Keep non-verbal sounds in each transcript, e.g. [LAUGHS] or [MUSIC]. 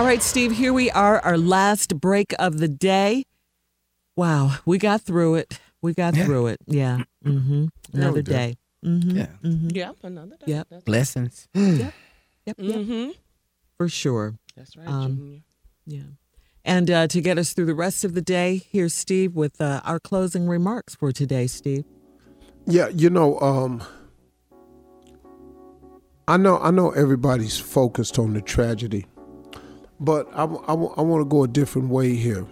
All right, Steve, here we are, our last break of the day. Wow, we got through it. We got Yeah. through it. Yeah. Mm-hmm. Another we did. day. Mm-hmm. Yeah. Yep, another day. Yep. That's, Blessings. Yep. Yep. mm-hmm. For sure. That's right, Um, Junior. Yeah. And uh, to get us through the rest of the day, here's Steve with uh, our closing remarks for today, Steve. Yeah, you know, um, I know, I know everybody's focused on the tragedy, but I, I want to go a different way here.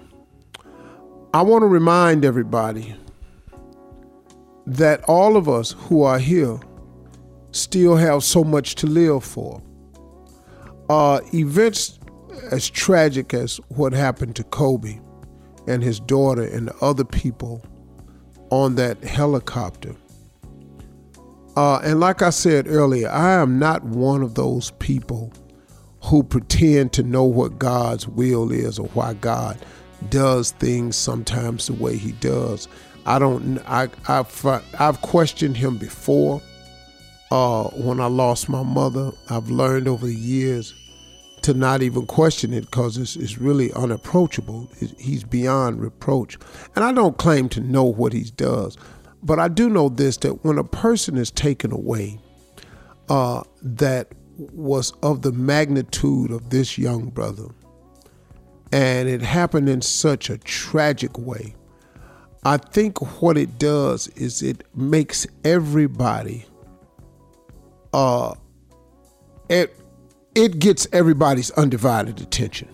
I want to remind everybody that all of us who are here still have so much to live for. Uh, events as tragic as what happened to Kobe and his daughter and the other people on that helicopter. Uh, and like I said earlier, I am not one of those people who pretend to know what God's will is or why God does things sometimes the way He does. I don't. I I've I've questioned Him before. Uh, when I lost my mother, I've learned over the years to not even question it because it's, it's really unapproachable. It- he's beyond reproach. And I don't claim to know what he does, but I do know this that when a person is taken away uh, that was of the magnitude of this young brother, and it happened in such a tragic way, I think what it does is it makes everybody uh, it it gets everybody's undivided attention.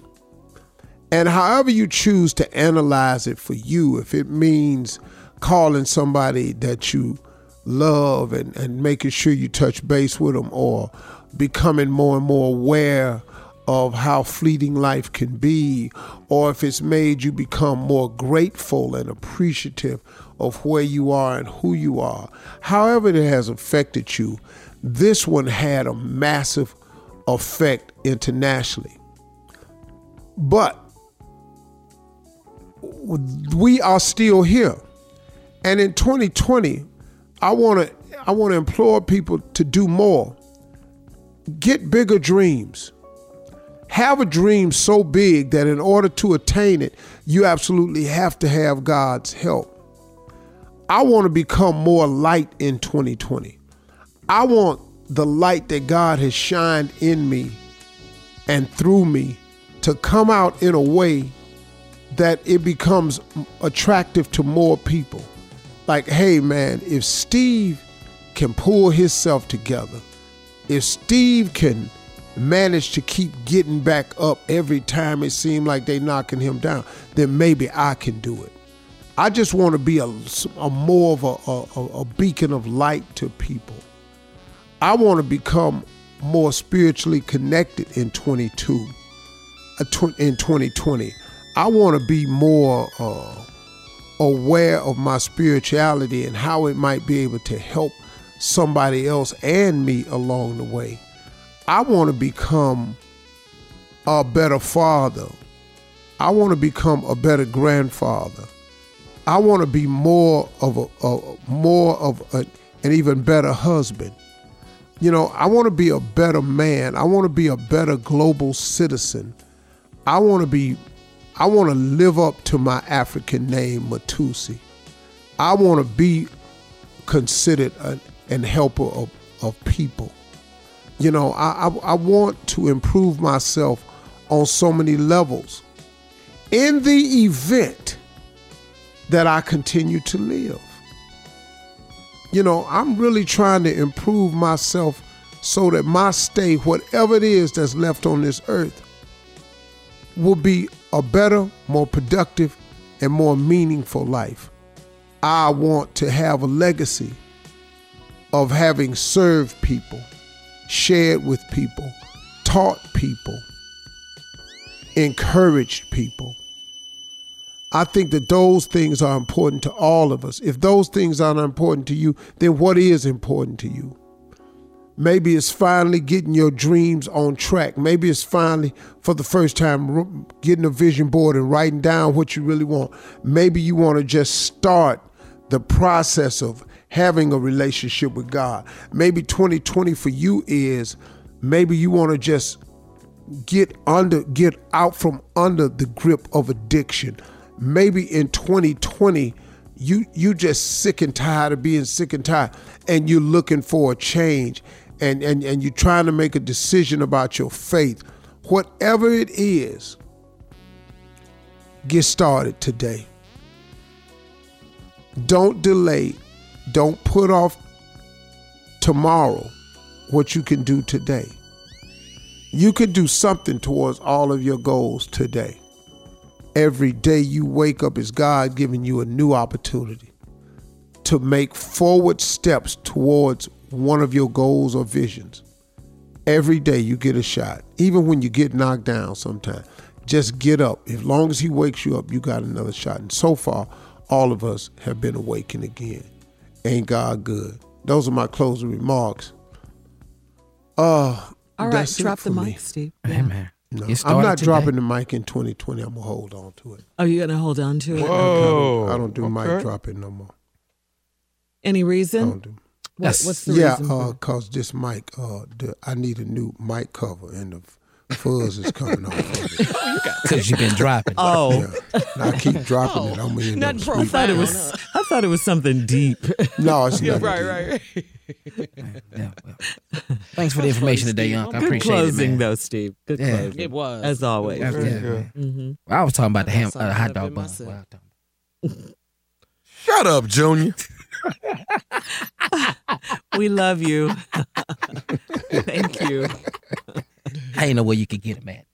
And however you choose to analyze it for you, if it means calling somebody that you love and, and making sure you touch base with them or becoming more and more aware of how fleeting life can be, or if it's made you become more grateful and appreciative of where you are and who you are, however it has affected you, this one had a massive effect internationally. But we are still here. And in 2020, I want to I want to implore people to do more. Get bigger dreams. Have a dream so big that in order to attain it, you absolutely have to have God's help. I want to become more light in 2020. I want the light that God has shined in me and through me to come out in a way that it becomes attractive to more people. Like, hey man, if Steve can pull himself together, if Steve can manage to keep getting back up every time it seemed like they knocking him down, then maybe I can do it. I just want to be a, a more of a, a, a beacon of light to people. I want to become more spiritually connected in 22, uh, in 2020. I want to be more uh, aware of my spirituality and how it might be able to help somebody else and me along the way. I want to become a better father. I want to become a better grandfather. I want to be more of a, a more of a, an even better husband. You know, I want to be a better man. I want to be a better global citizen. I want to be I want to live up to my African name, Matusi. I want to be considered a, an helper of, of people. You know, I, I, I want to improve myself on so many levels. In the event that I continue to live, you know, I'm really trying to improve myself so that my stay, whatever it is that's left on this earth, will be a better, more productive, and more meaningful life. I want to have a legacy of having served people, shared with people, taught people, encouraged people. I think that those things are important to all of us. If those things aren't important to you, then what is important to you? Maybe it's finally getting your dreams on track. Maybe it's finally, for the first time, getting a vision board and writing down what you really want. Maybe you want to just start the process of having a relationship with God. Maybe 2020 for you is maybe you want to just get under get out from under the grip of addiction. Maybe in 2020 you you just sick and tired of being sick and tired and you're looking for a change and and and you're trying to make a decision about your faith. Whatever it is, get started today. Don't delay. Don't put off tomorrow what you can do today. You can do something towards all of your goals today. Every day you wake up is God giving you a new opportunity to make forward steps towards one of your goals or visions. Every day you get a shot, even when you get knocked down sometimes. Just get up. As long as He wakes you up, you got another shot. And so far, all of us have been awakened again. Ain't God good? Those are my closing remarks. Uh, All right, that's it drop the for mic. Steve. Hey, man. No, I'm not today. dropping the mic in 2020. I'm gonna hold on to it. Are you going to hold on to it? Whoa. I don't do mic okay. dropping no more. Any I reason? Don't do. What, That's- what's the yeah, reason? uh, cause this mic, uh, the, I need a new mic cover, and the fuzz is coming off of it. [LAUGHS] Because you've been dropping. [LAUGHS] oh, Yeah. And I keep dropping it. I'm gonna Not I thought it was. I thought it was something deep. No, it's not. right, right. Yeah, well. [LAUGHS] Thanks for the information today, Young. I appreciate closing, it, man. though, Steve. Good Yeah. closing. It was. As always. Yeah, yeah, good. man. hmm Well, I was talking about the I ham, thought uh, hot dog in bun. myself. Wow. Shut up, Junior. [LAUGHS] We love you. [LAUGHS] Thank you. I ain't know where you could get them at.